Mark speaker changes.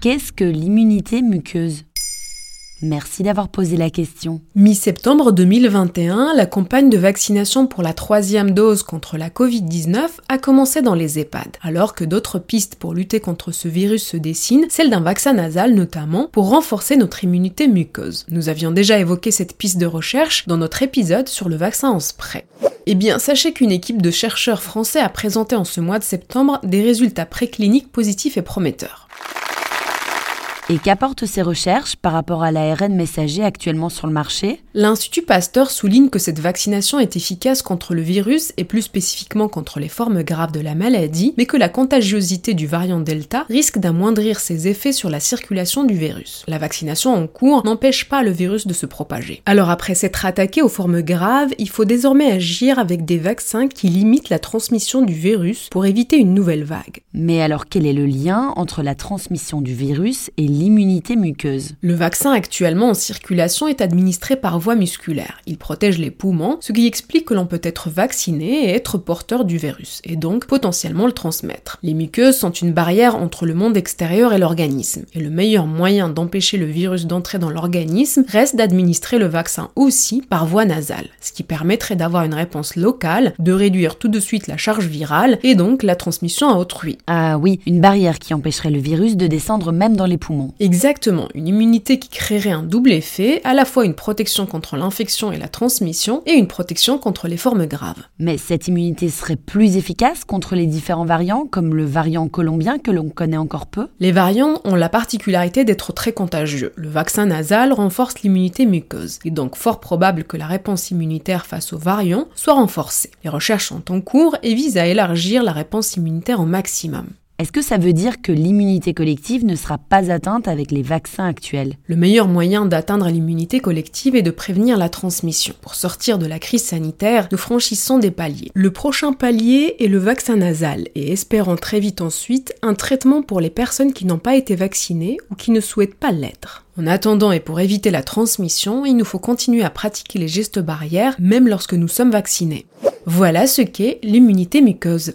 Speaker 1: Qu'est-ce que l'immunité muqueuse? Merci d'avoir posé la question.
Speaker 2: Mi-septembre 2021, la campagne de vaccination pour la troisième dose contre la Covid-19 a commencé dans les EHPAD, alors que d'autres pistes pour lutter contre ce virus se dessinent, celle d'un vaccin nasal notamment, pour renforcer notre immunité muqueuse. Nous avions déjà évoqué cette piste de recherche dans notre épisode sur le vaccin en spray. Eh bien, sachez qu'une équipe de chercheurs français a présenté en ce mois de septembre des résultats précliniques positifs et prometteurs.
Speaker 1: Et qu'apportent ces recherches par rapport à l'ARN messager actuellement sur le marché
Speaker 2: L'Institut Pasteur souligne que cette vaccination est efficace contre le virus et plus spécifiquement contre les formes graves de la maladie, mais que la contagiosité du variant Delta risque d'amoindrir ses effets sur la circulation du virus. La vaccination en cours n'empêche pas le virus de se propager. Alors après s'être attaqué aux formes graves, il faut désormais agir avec des vaccins qui limitent la transmission du virus pour éviter une nouvelle vague.
Speaker 1: Mais alors quel est le lien entre la transmission du virus et l'immunité muqueuse?
Speaker 2: Le vaccin actuellement en circulation est administré par voie musculaire. Il protège les poumons, ce qui explique que l'on peut être vacciné et être porteur du virus, et donc potentiellement le transmettre. Les muqueuses sont une barrière entre le monde extérieur et l'organisme, et le meilleur moyen d'empêcher le virus d'entrer dans l'organisme reste d'administrer le vaccin aussi par voie nasale, ce qui permettrait d'avoir une réponse locale, de réduire tout de suite la charge virale et donc la transmission à autrui.
Speaker 1: Ah oui, une barrière qui empêcherait le virus de descendre même dans les poumons.
Speaker 2: Exactement, une immunité qui créerait un double effet, à la fois une protection contre l'infection et la transmission, et une protection contre les formes graves.
Speaker 1: Mais cette immunité serait plus efficace contre les différents variants, comme le variant colombien que l'on connaît encore peu?
Speaker 2: Les variants ont la particularité d'être très contagieux. Le vaccin nasal renforce l'immunité muqueuse. Il est donc fort probable que la réponse immunitaire face aux variants soit renforcée. Les recherches sont en cours et visent à élargir la réponse immunitaire au maximum.
Speaker 1: Est-ce que ça veut dire que l'immunité collective ne sera pas atteinte avec les vaccins actuels?
Speaker 2: Le meilleur moyen d'atteindre l'immunité collective est de prévenir la transmission. Pour sortir de la crise sanitaire, nous franchissons des paliers. Le prochain palier est le vaccin nasal et espérons très vite ensuite un traitement pour les personnes qui n'ont pas été vaccinées ou qui ne souhaitent pas l'être. En attendant et pour éviter la transmission, il nous faut continuer à pratiquer les gestes barrières même lorsque nous sommes vaccinés. Voilà ce qu'est l'immunité muqueuse.